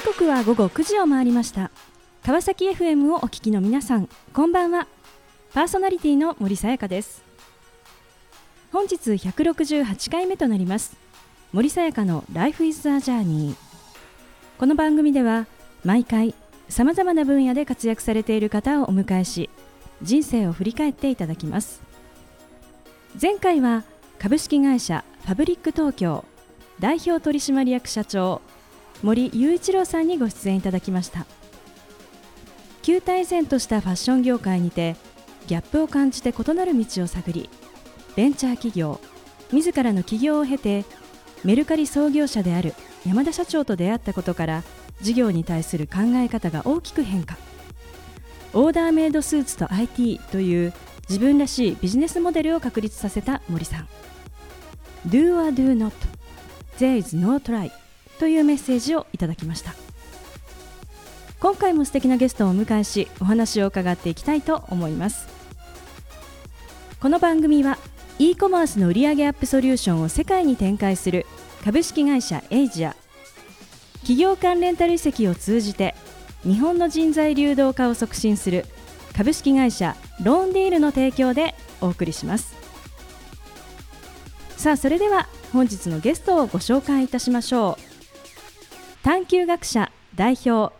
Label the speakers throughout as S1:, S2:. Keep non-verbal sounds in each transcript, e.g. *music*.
S1: 時刻は午後9時を回りました。川崎 FM をお聞きの皆さんこんばんは。パーソナリティの森さやかです。本日168回目となります。森さやかの Life is a Journey この番組では毎回さまざまな分野で活躍されている方をお迎えし人生を振り返っていただきます。前回は株式会社ファブリック東京代表取締役社長森雄一郎さんにご出演いただきました。旧体然としたファッション業界にてギャップを感じて異なる道を探りベンチャー企業自らの起業を経てメルカリ創業者である山田社長と出会ったことから事業に対する考え方が大きく変化。オーダーメイドスーツと IT という自分らしいビジネスモデルを確立させた森さん。Do or do not There is no try. というメッセージをいただきました。今回も素敵なゲストをお迎えしお話を伺っていきたいと思います。この番組は e コマースの売上アップソリューションを世界に展開する株式会社エイジア。企業間レンタル移籍を通じて日本の人材流動化を促進する株式会社ローンディールの提供でお送りします。さあそれでは本日のゲストをご紹介いたしましょう。探究学者代表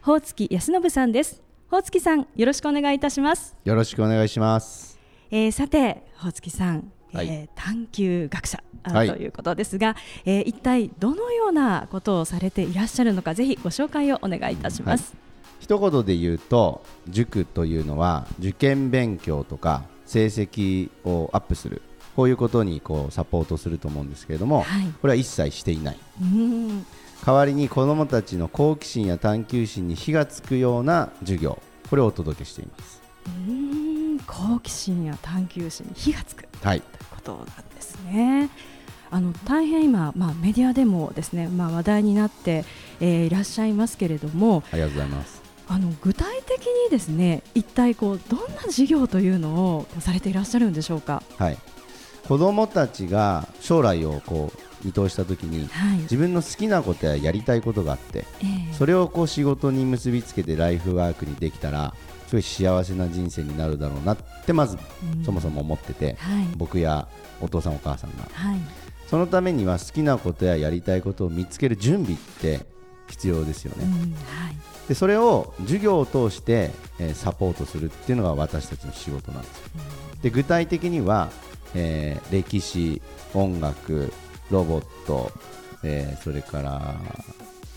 S1: 宝月康信さんです。宝月さんよろしくお願いいたします。
S2: よろしくお願いします。
S1: えー、さて宝月さん、はい、えー、探究学者、はい、ということですが、えー、一体どのようなことをされていらっしゃるのかぜひご紹介をお願いいたします、はい、
S2: 一言で言うと塾というのは受験勉強とか成績をアップするこういうことにこうサポートすると思うんですけれども、はい、これは一切していない代わりに子どもたちの好奇心や探求心に火がつくような授業。これをお届けしています。
S1: 好奇心や探求心に火がつく、はい、ということなんですね。あの大変今、まあ、メディアでもですね、まあ、話題になって、えー、いらっしゃいますけれども
S2: ありがとうございます。
S1: あの具体的にですね一体こうどんな授業というのをされていらっしゃるんでしょうか？
S2: はい。子どもたちが将来をこう見通したときに、はい、自分の好きなことややりたいことがあって、えー、それをこう仕事に結びつけてライフワークにできたらすごい幸せな人生になるだろうなってまず、そもそも思ってて、はい、僕やお父さんお母さんが、はい、そのためには好きなことややりたいことを見つける準備って必要ですよね、うんはい、でそれを授業を通して、えー、サポートするっていうのが私たちの仕事なんですよ、で具体的にはえー、歴史、音楽、ロボット、えー、それから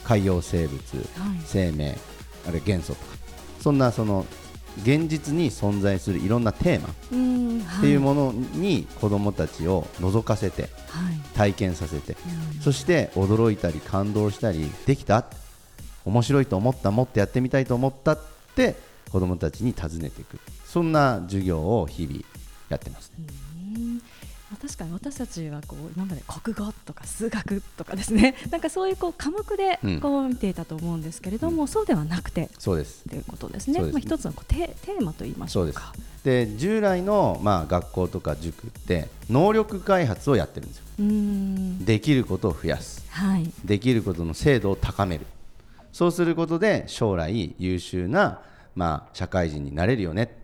S2: 海洋生物、はい、生命、あれ元素とか。そんなその現実に存在するいろんなテーマっていうものに子どもたちを覗かせて、体験させて、そして驚いたり感動したりできた？面白いと思った？もっとやってみたいと思った？って子どもたちに尋ねていく。そんな授業を日々やってます。ね。
S1: 確かに私たちはこう今まで国語とか数学とかですね *laughs* なんかそういうこう科目でこう見ていたと思うんですけれども、うん、そうではなくて
S2: そうです
S1: ということですね。すまあ一つのこうテテーマと言いましょうか。
S2: で従来のまあ学校とか塾って能力開発をやってるんですよ。できることを増やす、はい、できることの精度を高める。そうすることで将来優秀なまあ社会人になれるよね。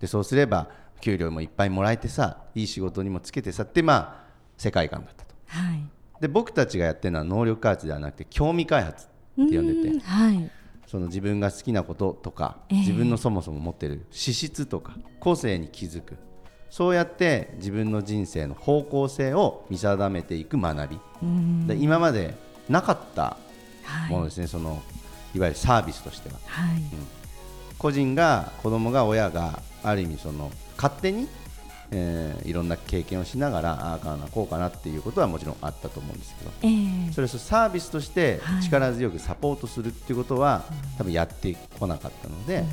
S2: でそうすれば給料もいっぱいもらえてさいい仕事にもつけてさってまあ世界観だったと、はい、で僕たちがやってるのは能力開発ではなくて興味開発って呼んでて、はい、その自分が好きなこととか、えー、自分のそもそも持ってる資質とか個性に気づく。そうやって自分の人生の方向性を見定めていく学び。で今までなかったものですね、はい、そのいわゆるサービスとしては、はい。うん、個人が子供が親がある意味その勝手に、えー、いろんな経験をしながらああかなこうかなっていうことはもちろんあったと思うんですけど、えー、それをサービスとして力強くサポートするっていうことは、はい、多分やってこなかったので、うん、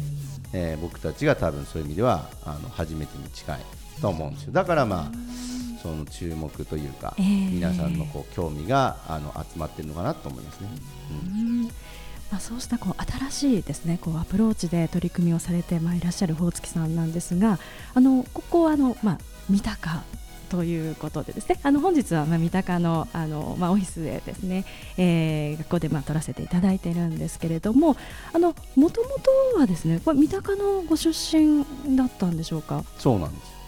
S2: えー、僕たちが多分そういう意味ではあの初めてに近いと思うんですよ。だからまあその注目というか、えー、皆さんのこう興味があの集まっているのかなと思いますね。うん
S1: まあ、そうしたこう新しいですねこうアプローチで取り組みをされてまいらっしゃる宝月さんなんですがあのここはあの、まあ、三鷹ということでですねあの本日はまあ三鷹のあの、まあ、オフィスでですね、えー、学校でまあ撮らせていただいているんですけれどももともとはですねこれ三鷹のご出身だったんでしょうか？
S2: そうなんです。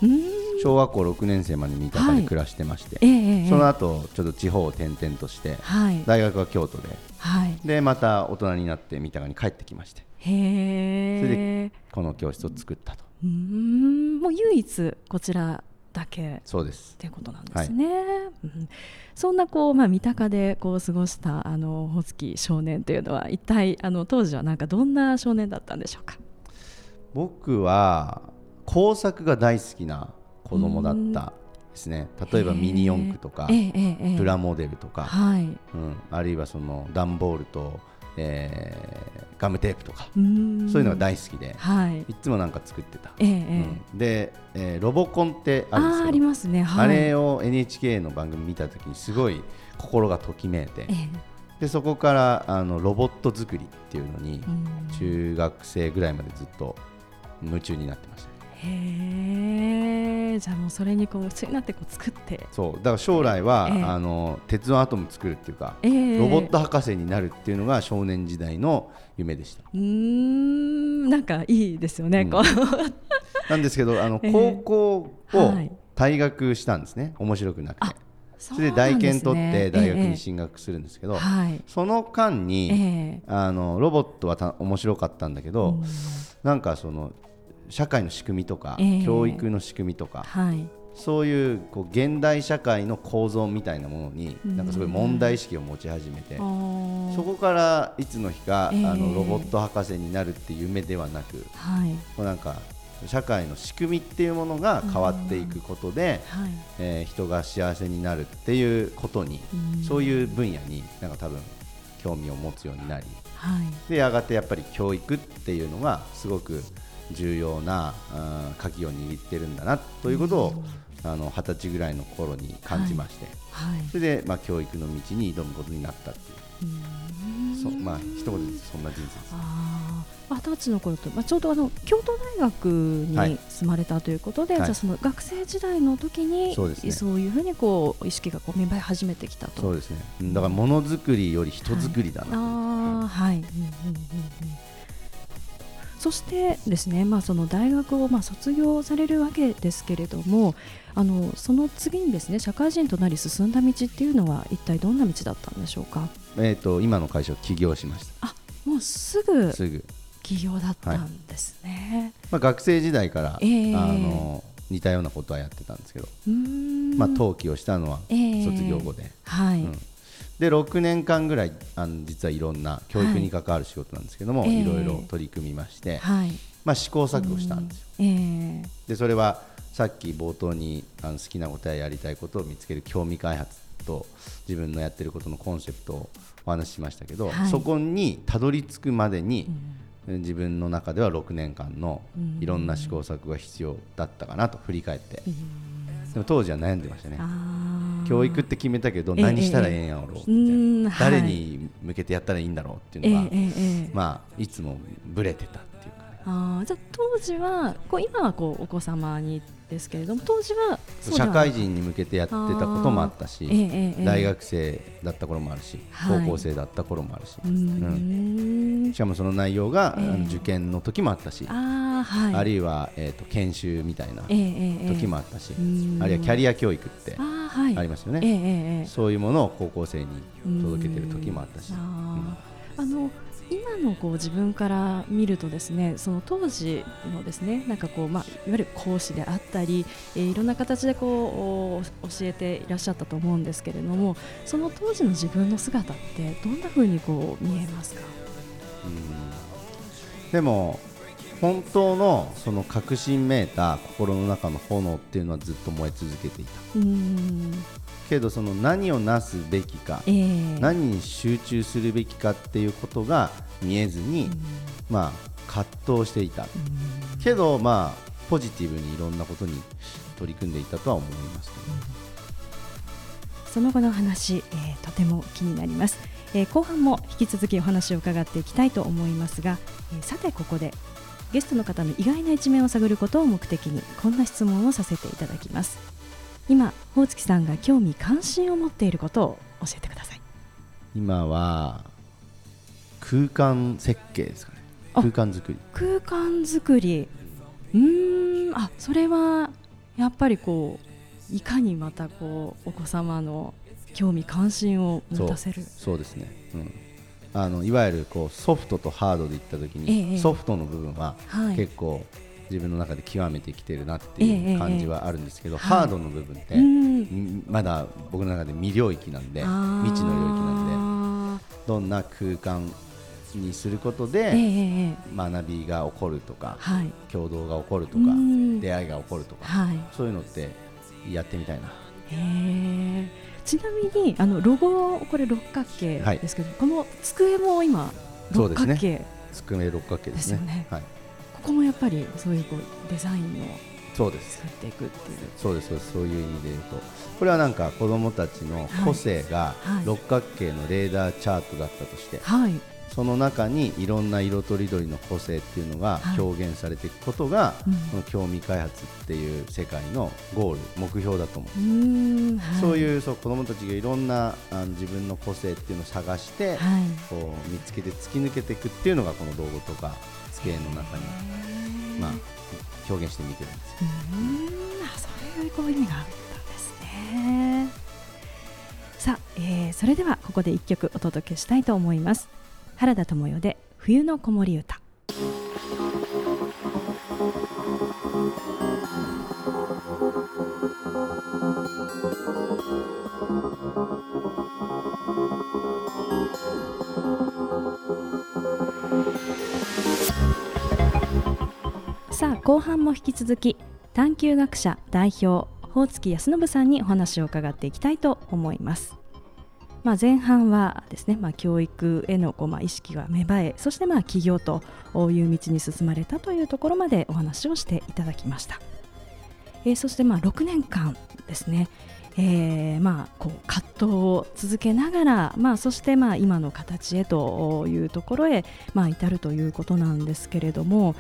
S2: 小学校6年生まで三鷹に暮らしてまして、はいえー、その後ちょっと地方を転々として、はい、大学は京都で、はい、でまた大人になって三鷹に帰ってきまして。へそれでこの教室を作ったと。
S1: うん。もう唯一こちらだけ。
S2: そうです。
S1: っていうことなんですね。はいうん、そんなこうまあ三鷹でこう過ごしたあのホツキ少年というのは一体あの当時はなんかどんな少年だったんでしょうか？
S2: 僕は工作が大好きな子供だったですね。例えばミニ四駆とか、プラモデルとか、はい、うん、あるいはその段ボールとえー、ガムテープとかそういうのが大好きで、はい、いつもなんか作ってた、えーうん、で、えー、ロボコンってあるんですけどありますね、はい、あれを NHK の番組見た時にすごい心がときめいて、えー、でそこからあのロボット作りっていうのに中学生ぐらいまでずっと夢中になってました。
S1: へえじゃあもうそれにこう夢中になってこう作って。
S2: そう。だから将来は、えー、あの鉄腕アトム作るっていうか、えー、ロボット博士になるっていうのが少年時代の夢でした。
S1: うん。なんかいいですよね、うん、*laughs*
S2: なんですけどあの、*laughs* 高校を退学したんですね、面白くなくて。それで大研取って大学に進学するんですけど、その間に、あのロボットはた面白かったんだけど、なんかその社会の仕組みとか、えー、教育の仕組みとか、はい、そういうこう現代社会の構造みたいなものになんかすごい問題意識を持ち始めて、そこからいつの日か、えー、あのロボット博士になるっていう夢ではなく、はい、こうなんか社会の仕組みっていうものが変わっていくことで、はい、えー、人が幸せになるっていうことに、そういう分野になんか多分興味を持つようになり、はい、でやがてやっぱり教育っていうのがすごく重要な鍵を握ってるんだなということをあの20歳ぐらいの頃に感じまして、はい。はい、それで、まあ、教育の道に挑むことになったっていう。そまあ一言でそんな人生です。
S1: 二十歳の頃と、まあ、ちょうどあの京都大学に住まれたということで、はい、じゃその学生時代の時にそうね、いうふうにこう意識がこう芽生え始めてきたと。
S2: そうですね。だからものづくりより人づくりだな、はい、あはい、うんうんうんうん
S1: そしてですね、まあ、その大学をまあ卒業されるわけですけれどもあのその次にですね社会人となり進んだ道っていうのは一体どんな道だったんでしょうか、
S2: えーと、今の会社を起業しました。
S1: あもうすぐすぐ。起業だったんですね、はい、
S2: まあ、学生時代から、えー、あの似たようなことはやってたんですけど、まあ、登記をしたのは卒業後で、えー、はい、うんで6年間ぐらいあの実はいろんな教育に関わる仕事なんですけども、はい、いろいろ取り組みまして、はい、まあ、試行錯誤したんですよ。えー、でそれはさっき冒頭にあの好きなことややりたいことを見つける興味開発と自分のやってることのコンセプトをお話ししましたけど、はい、そこにたどり着くまでに、うん、自分の中では6年間のいろんな試行錯誤が必要だったかなと振り返って、うん、でも当時は悩んでましたね。教育って決めたけど何したらええんやろうみたい。な、誰に向けてやったらいいんだろうっていうのが、まあいつもぶれてたっていうか、ね、
S1: あじゃあ当時はこう今はこうお子様にですけれども当時は
S2: 社会人に向けてやってたこともあったし、ええ、大学生だった頃もあるし、はい、高校生だった頃もあるし、うん、しかもその内容が、え、受験の時もあったし。あ,、はい、あるいは、えーと、研修みたいな時もあったし、あるいはキャリア教育ってありますよね、そういうものを高校生に届けてる時もあったし。
S1: あの今のこう自分から見るとですねその当時のですねなんかこう、まあ、いわゆる講師であったり、えー、いろんな形でこう教えていらっしゃったと思うんですけれどもその当時の自分の姿ってどんなふうにこう見えますか？
S2: うん。でも本当のその確信めいた心の中の炎っていうのはずっと燃え続けていた。うんけどその何をなすべきか、えー、何に集中するべきかっていうことが見えずに、うん、まあ葛藤していた、うん、けどまあポジティブにいろんなことに取り組んでいたとは思いますけど、
S1: うん、その後の話、えー、とても気になります、えー、後半も引き続きお話を伺っていきたいと思いますが、えー、さてここでゲストの方の意外な一面を探ることを目的にこんな質問をさせていただきます。今大月さんが興味関心を持っていることを教えてください。
S2: 今は空間設計ですかね。空間作り。
S1: 空間作り。うんあそれはやっぱりこういかにまたこうお子様の興味関心を持たせる。
S2: そうですね、うん、あのいわゆるこうソフトとハードでいった時に、ええ、ソフトの部分は結構自分の中で極めてきてるなっていう感じはあるんですけど、え、ハードの部分って、まだ僕の中で未領域なんで未知の領域なんでどんな空間にすることで、学びが起こるとか、はい、共同が起こるとか出会いが起こるとか、はい、そういうのってやってみたいな。
S1: へちなみにあのロゴこれ六角形ですけど、はい、この机も今六角形、ね、
S2: 机六角形ですね。すね。はい、
S1: ここもやっぱりそういうこうデザインの
S2: そうです。
S1: 作っていくっていう。
S2: そうですそういう意味で言うと。これはなんか子どもたちの個性が六角形のレーダーチャートだったとして、はい、その中にいろんな色とりどりの個性っていうのが表現されていくことが、はい、この興味開発っていう世界のゴール目標だと思う、はい、そういうそう子どもたちがいろんなあの自分の個性っていうのを探して、はい、こう見つけて突き抜けていくっていうのがこの道具とか図形の中に、まあ、表現してみてるんです
S1: うんあそういうこう意味があったんですね。さあ、えー、それではここで一曲お届けしたいと思います原田知世で冬の子守歌さあ後半も引き続き探究学者代表宝月康信さんにお話を伺っていきたいと思います。まあ、前半はですね、まあ、教育へのこう、まあ、意識が芽生えそしてまあ起業という道に進まれたというところまでお話をしていただきました、えー、そしてまあ6年間ですね、えー、まあこう葛藤を続けながら、まあ、そしてまあ今の形へというところへまあ至るということなんですけれども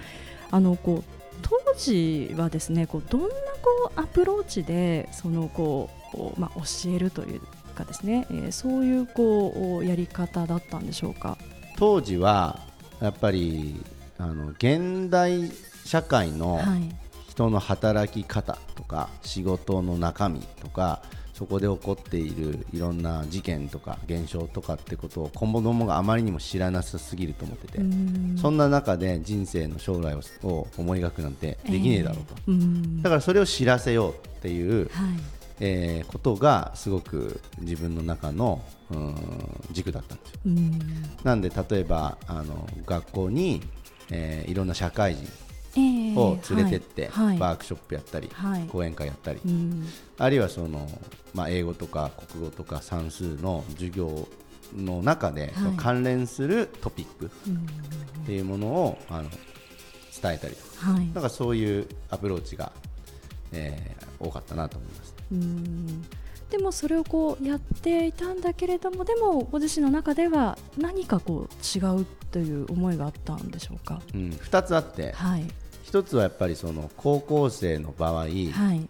S1: あのこう当時はですねこうどんなこうアプローチでそのこう、まあ、教えるというかですね、えー、そういうこうやり方だったんでしょうか？
S2: 当時はやっぱりあの現代社会の人の働き方とか仕事の中身とかそこで起こっているいろんな事件とか現象とかってことを子供があまりにも知らなさすぎると思っててそんな中で人生の将来を思い描くなんてできねえだろうと、えー、だからそれを知らせようっていう、はいえー、ことがすごく自分の中の軸だったんですよ。なんで例えばあの学校に、えー、いろんな社会人を連れてって、えーはい、ワークショップやったり、はい、講演会やったり、あるいはその、まあ、英語とか国語とか算数の授業の中で、はい、関連するトピックっていうものをあの伝えたりとか、だからそういうアプローチが、えー、多かったなと思います。
S1: うん。でもそれをこうやっていたんだけれどもでもご自身の中では何かこう違うという思いがあったんでしょうか、
S2: うん、2つあって、はい、1つはやっぱりその高校生の場合、はい、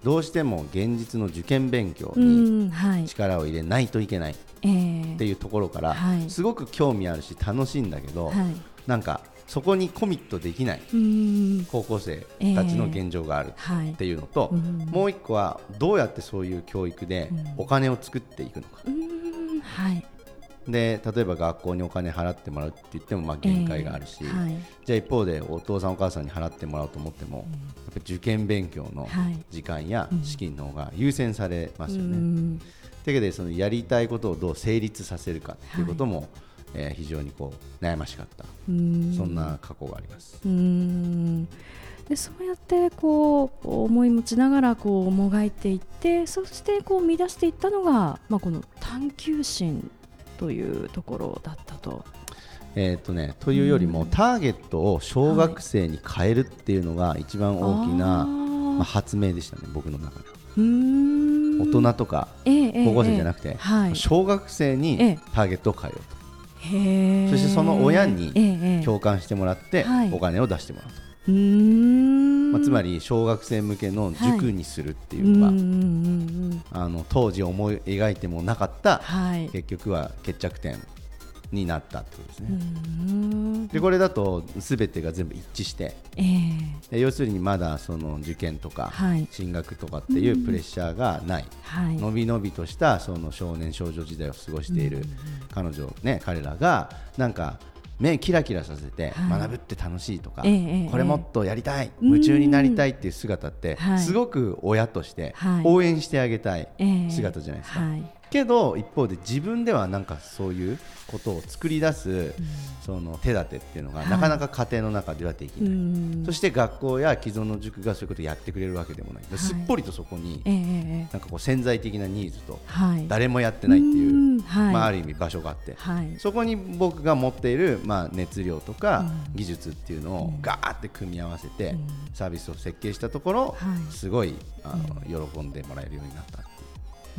S2: どうしても現実の受験勉強に力を入れないといけないっていうところから、すごく興味あるし楽しいんだけど、はい、なんかそこにコミットできない高校生たちの現状があるっていうのと、えーはい、もう一個はどうやってそういう教育でお金を作っていくのか。はい、で例えば学校にお金払ってもらうって言ってもまあ限界があるし、えーはい、じゃあ一方でお父さんお母さんに払ってもらおうと思っても、やっぱ受験勉強の時間や資金の方が優先されますよね。というわけでそのやりたいことをどう成立させるかっていうことも、えー、非常にこう悩ましかったそんな過去があります。
S1: うんでそうやってこう思い持ちながらこうもがいていってそしてこう見出していったのが、まあ、この探求心というところだったと。
S2: えーとね、というよりも、ターゲットを小学生に変えるっていうのが一番大きな、まあ、発明でしたね、僕の中で。大人とか高校生じゃなくて、小学生にターゲットを変えようと。そしてその親に共感してもらってお金を出してもらう。と。まあ、つまり小学生向けの塾にするっていうのが、あの当時思い描いてもなかった、はい、結局は決着点になったってことですね。でこれだと全てが全部一致して、えー、要するにまだその受験とか進学とかっていうプレッシャーがない、はい、のびのびとしたその少年少女時代を過ごしている彼女、ね、彼らがなんか目キラキラさせて学ぶって楽しいとか、はい、これもっとやりたい、夢中になりたいっていう姿って、すごく親として応援してあげたい姿じゃないですか。けど一方で自分ではなんかそういうことを作り出す、その手立てっていうのがなかなか家庭の中ではできない、そして学校や既存の塾がそういうことをやってくれるわけでもない、すっぽりとそこに、なんかこう潜在的なニーズと、誰もやってないっていう、まあ、ある意味場所があって、そこに僕が持っている、まあ、熱量とか技術っていうのをガーって組み合わせて、サービスを設計したところ、すごいあの喜んでもらえるようになった。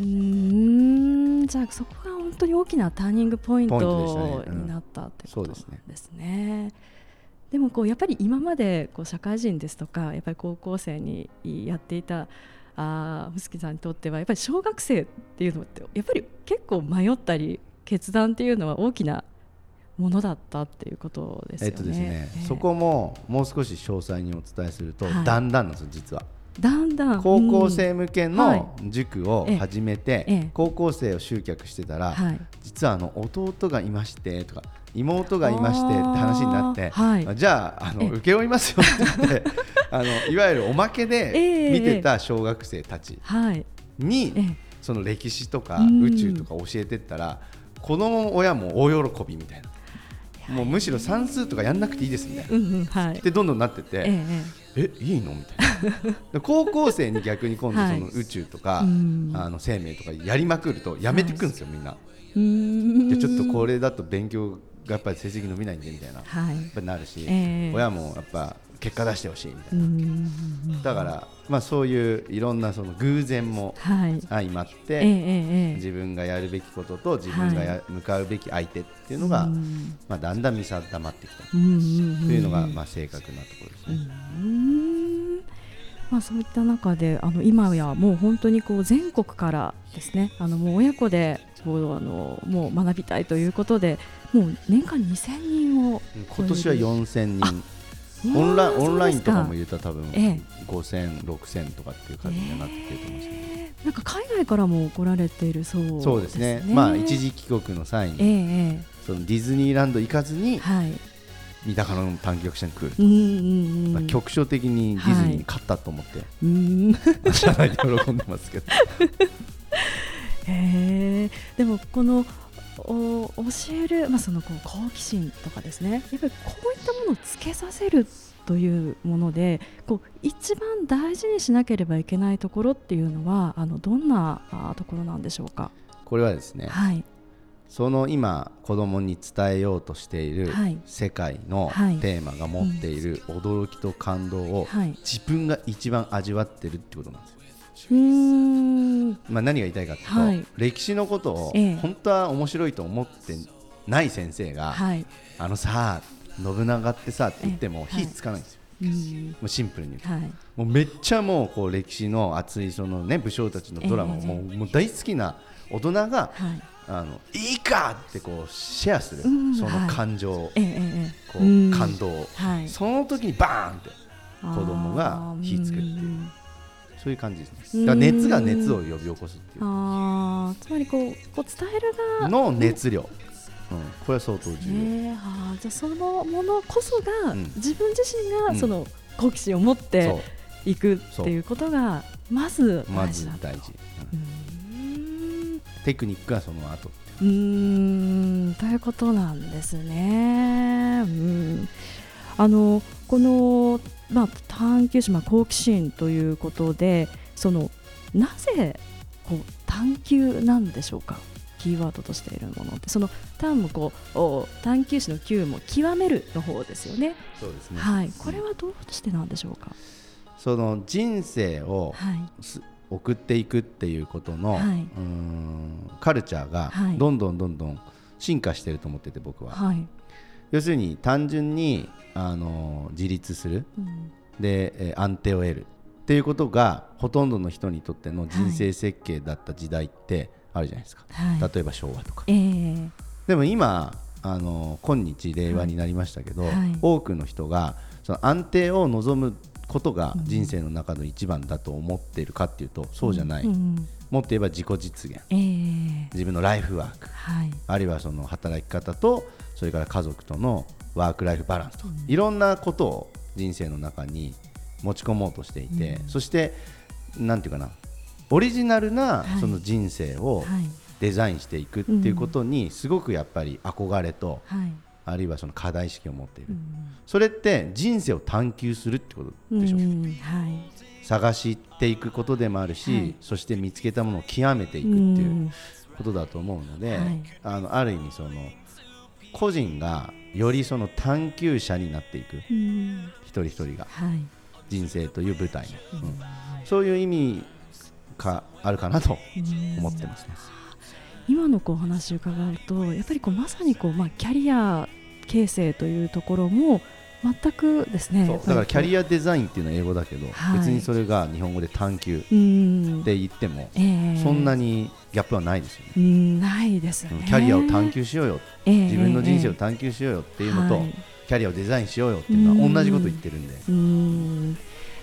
S1: うんじゃあそこが本当に大きなターニングポイントになったってことですね。でもこうやっぱり今までこう社会人ですとかやっぱり高校生にやっていたあ臼木さんにとってはやっぱり小学生っていうのってやっぱり結構迷ったり決断っていうのは大きなものだったっていうことですよね。えっとですね、
S2: えー、そこももう少し詳細にお伝えすると、はい、だんだんなんですよ実は。
S1: だんだん
S2: 高校生向けの塾を始めて、高校生を集客してたら、実はあの弟がいましてとか妹がいましてって話になって、じゃああの請け負いますよって言って *laughs* あのいわゆるおまけで見てた小学生たちに、その歴史とか宇宙とか教えてったら、子供親も大喜びみたいな。もうむしろ算数とかやんなくていいですみたいな、うんうんはい、でどんどんなってて、ええいいのみたいな。高校生に逆に今度 *laughs* その宇宙とか、はい、あの生命とかやりまくるとやめていくんですよ、みんな。でちょっとこれだと勉強がやっぱり成績伸びないんでみたいな、はい、やっぱなるし、えー、親もやっぱ結果出してほしいみたいな。だから、まあ、そういういろんなその偶然も相まって、はい、自分がやるべきことと自分がや、向かうべき相手っていうのが、まあ、だんだん見定まってきた。というのが、まあ、正確なところですね。
S1: まあ、そういった中であの今やもう本当にこう全国からですね。あのもう親子でこうあのもう学びたいということでもう年間2000人を
S2: 今年は4000人オンラインオンラインとかも言ったら多分5000、6000とかっていう感じになってると思うんですけど、
S1: なんか海外からも来られているそうですね。そうですね。
S2: まあ一時帰国の際に、えー、そのディズニーランド行かずに、はい、三鷹の短期記者に来る、うんうんうん、まあ、局所的にディズニーに勝ったと思って、はい、社内で喜んでますけど。*laughs*
S1: へでもこのお教える、まあ、そのこう好奇心とかですね。やっぱりこういったものをつけさせるというものでこう一番大事にしなければいけないところっていうのはあのどんなあところなんでしょうか？
S2: これはですね、はい、その今子供に伝えようとしている世界のテーマが持っている驚きと感動を自分が一番味わってるってことなんですよ。まあ、何が言いたいかというと、はい、歴史のことを本当は面白いと思ってない先生が、あのさ信長ってさって言っても火つかないんですよ。もうシンプルに言うと、もうめっちゃもうこう歴史の熱いその、ね、武将たちのドラマをもう,、もう大好きな大人が、あのいいかってこうシェアする、その感情、こう感動を、その時にバーンって子供が火つくっていう。そういう感じですね。だ熱が熱を呼び起こすっていう。
S1: あつまりこうこう伝える
S2: 側の熱量。うん、これは相当重要。
S1: えー、あじゃあそのものこそが、うん、自分自身がその好奇心を持っていくっていうことがまず
S2: まず大事。うん、テクニックはその後。
S1: うん。ということなんですね。うんあのこのまあ、探求心、まあ、好奇心ということでそのなぜこう探求なんでしょうか？キーワードとしているものって。その単もこう探求心の求も極めるの方ですよね。
S2: そうですね。
S1: はい、これはどうしてなんでしょうか、
S2: その人生を、はい、送っていくっていうことの、はい、うんカルチャーがどんどんどんどん進化していると思ってて僕は。はい要するに単純にあの自立する、うん、で、えー、安定を得る。っていうことがほとんどの人にとっての人生設計だった時代ってあるじゃないですか、はい、例えば昭和とか、えー、でも今あの今日令和になりましたけど、はい。はい、多くの人がその安定を望むことが人生の中の一番だと思っているかっていうとそうじゃない、うんうん、もっと言えば自己実現、えー、自分のライフワーク、はい、あるいはその働き方とそれから家族とのワーク・ライフ・バランスと、うん、いろんなことを人生の中に持ち込もうとしていて、うん、そしてなんていうかなオリジナルなその人生をデザインしていくっていうことにすごくやっぱり憧れと、あるいはその課題意識を持っている、それって人生を探求するってことでしょう、はい、探していくことでもあるし、はい、そして見つけたものを極めていくっていうことだと思うので、はい、あのある意味その個人がよりその探求者になっていく、一人一人が、人生という舞台の、うん、そういう意味かあるかなと思ってますね。
S1: 今のこう話を伺うとやっぱりこうまさにこう、まあ、キャリア形成というところも全くですね
S2: だからキャリアデザインっていうのは英語だけど、はい、別にそれが日本語で探求って言っても、えー、そんなにギャップはないですよ
S1: ね。ないですね。
S2: キャリアを探求しようよ、えー、自分の人生を探求しようよっていうのと、キャリアをデザインしようよっていうのは同じこと言ってるんで。
S1: うん。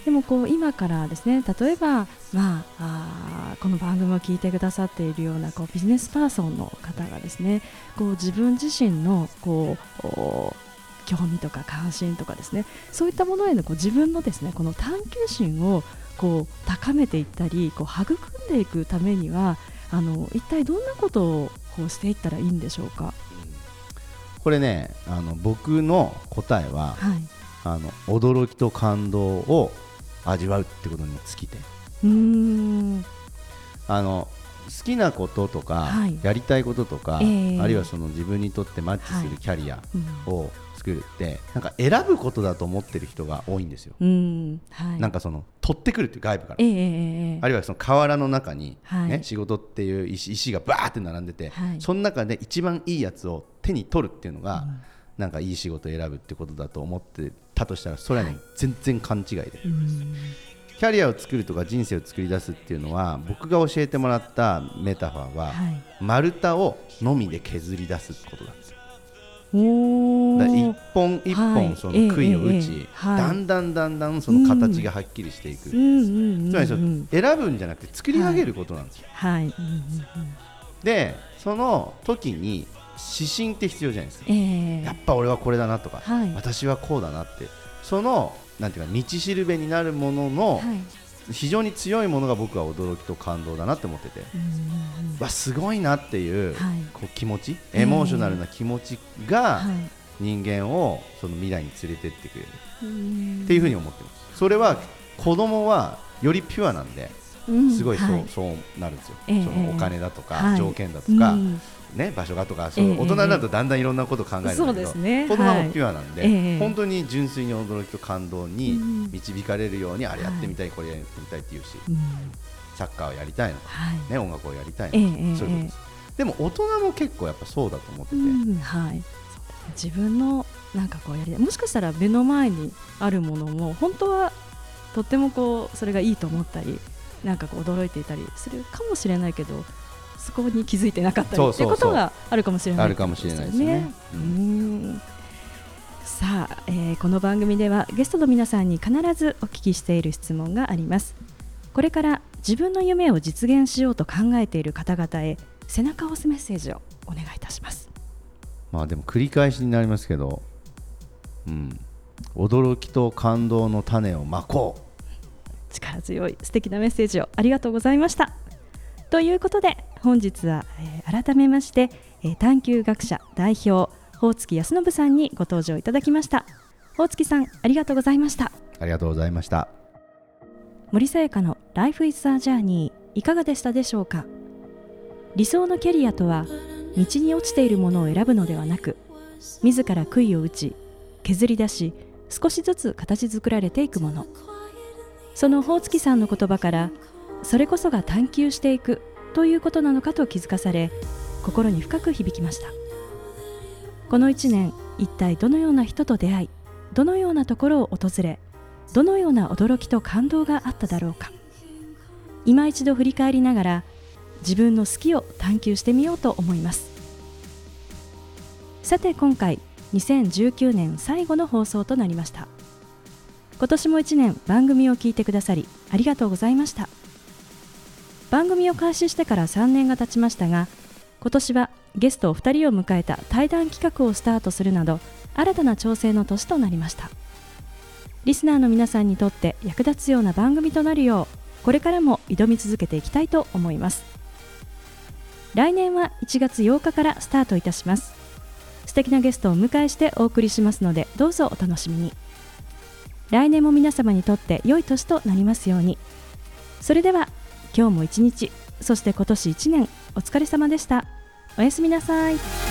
S1: でもこう今からですね例えば、まあ、あこの番組を聞いてくださっているようなこうビジネスパーソンの方がですねこう自分自身のこう興味とか関心とかですね。そういったものへのこう自分のですねこの探求心をこう高めていったりこう育んでいくためにはあの一体どんなことをこうしていったらいいんでしょうか？
S2: これねあの僕の答えは、はい、あの驚きと感動を味わうってことに尽きて。あの好きなこととか、はい、やりたいこととか、えー、あるいはその自分にとってマッチするキャリアを作るって、はいうん、なんか選ぶことだと思ってる人が多いんですよ。はい、なんかその取ってくるっていう外部から、えー、あるいはその河原の中にね、はい、仕事っていう石石がバーって並んでて、その中で一番いいやつを手に取るっていうのが、うん、なんかいい仕事を選ぶってことだと思ってたとしたらそれはね、全然勘違いで。キャリアを作るとか人生を作り出すっていうのは僕が教えてもらったメタファーは、はい、丸太をのみで削り出すことなんですよ。一本一本その杭を打ち、だんだんだんだんその形がはっきりしていく、つまり選ぶんじゃなくて作り上げることなんですよ。はい、でその時に指針って必要じゃないですか、えー、やっぱ俺はこれだなとか、はい、私はこうだなって。そのなんていうか道しるべになるものの、はい、非常に強いものが僕は驚きと感動だなって思ってて、わすごいなっていうはい、こう気持ちエモーショナルな気持ちが人間をその未来に連れてってくれる。っていうふうに思ってます。それは子供はよりピュアなんで、すごいそう,、そうなるんですよ、えー、そのお金だとか、条件だとか、ね、場所がとかその大人になるとだんだんいろんなことを考えるんだけど、ね、子供もピュアなんで、はい、本当に純粋に驚きと感動に導かれるように、あれやってみたい、これやってみたいって言うし、サッカーをやりたいの、はい、ね、音楽をやりたいの、そういうことです。でも大人も結構やっぱそうだと思ってて、はい、
S1: 自分のなんかこうやりもしかしたら目の前にあるものも本当はとってもこうそれがいいと思ったりなんかこう驚いていたりするかもしれないけどそこに気づいてなかったりっていうことがあるかもしれない、
S2: あるかもしれないですね。うん。
S1: さあ、えー、この番組ではゲストの皆さんに必ずお聞きしている質問があります。これから自分の夢を実現しようと考えている方々へ背中を押すメッセージをお願いいたします。
S2: まあでも繰り返しになりますけどうん。驚きと感動の種をまこう。
S1: 力強い素敵なメッセージをありがとうございました。ということで本日は、えー、改めまして、えー、探究学者代表大月康信さんにご登場いただきました。大月さんありがとうございました。
S2: ありがとうございました。
S1: 森さやかの Life is a Journey いかがでしたでしょうか？理想のキャリアとは道に落ちているものを選ぶのではなく自ら杭を打ち削り出し少しずつ形作られていくもの。その宝月さんの言葉からそれこそが探求していくということなのかと気づかされ心に深く響きました。この1年一体どのような人と出会いどのようなところを訪れどのような驚きと感動があっただろうか。今一度振り返りながら自分の好きを探求してみようと思います。さて今回2019年最後の放送となりました。今年も1年番組を聞いてくださりありがとうございました。番組を開始してから3年が経ちましたが今年はゲストお二人を迎えた対談企画をスタートするなど新たな調整の年となりました。リスナーの皆さんにとって役立つような番組となるようこれからも挑み続けていきたいと思います。来年は1月8日からスタートいたします。素敵なゲストをお迎えしてお送りしますのでどうぞお楽しみに。来年も皆様にとって良い年となりますように。それでは今日も一日そして今年1年お疲れ様でしたおやすみなさい。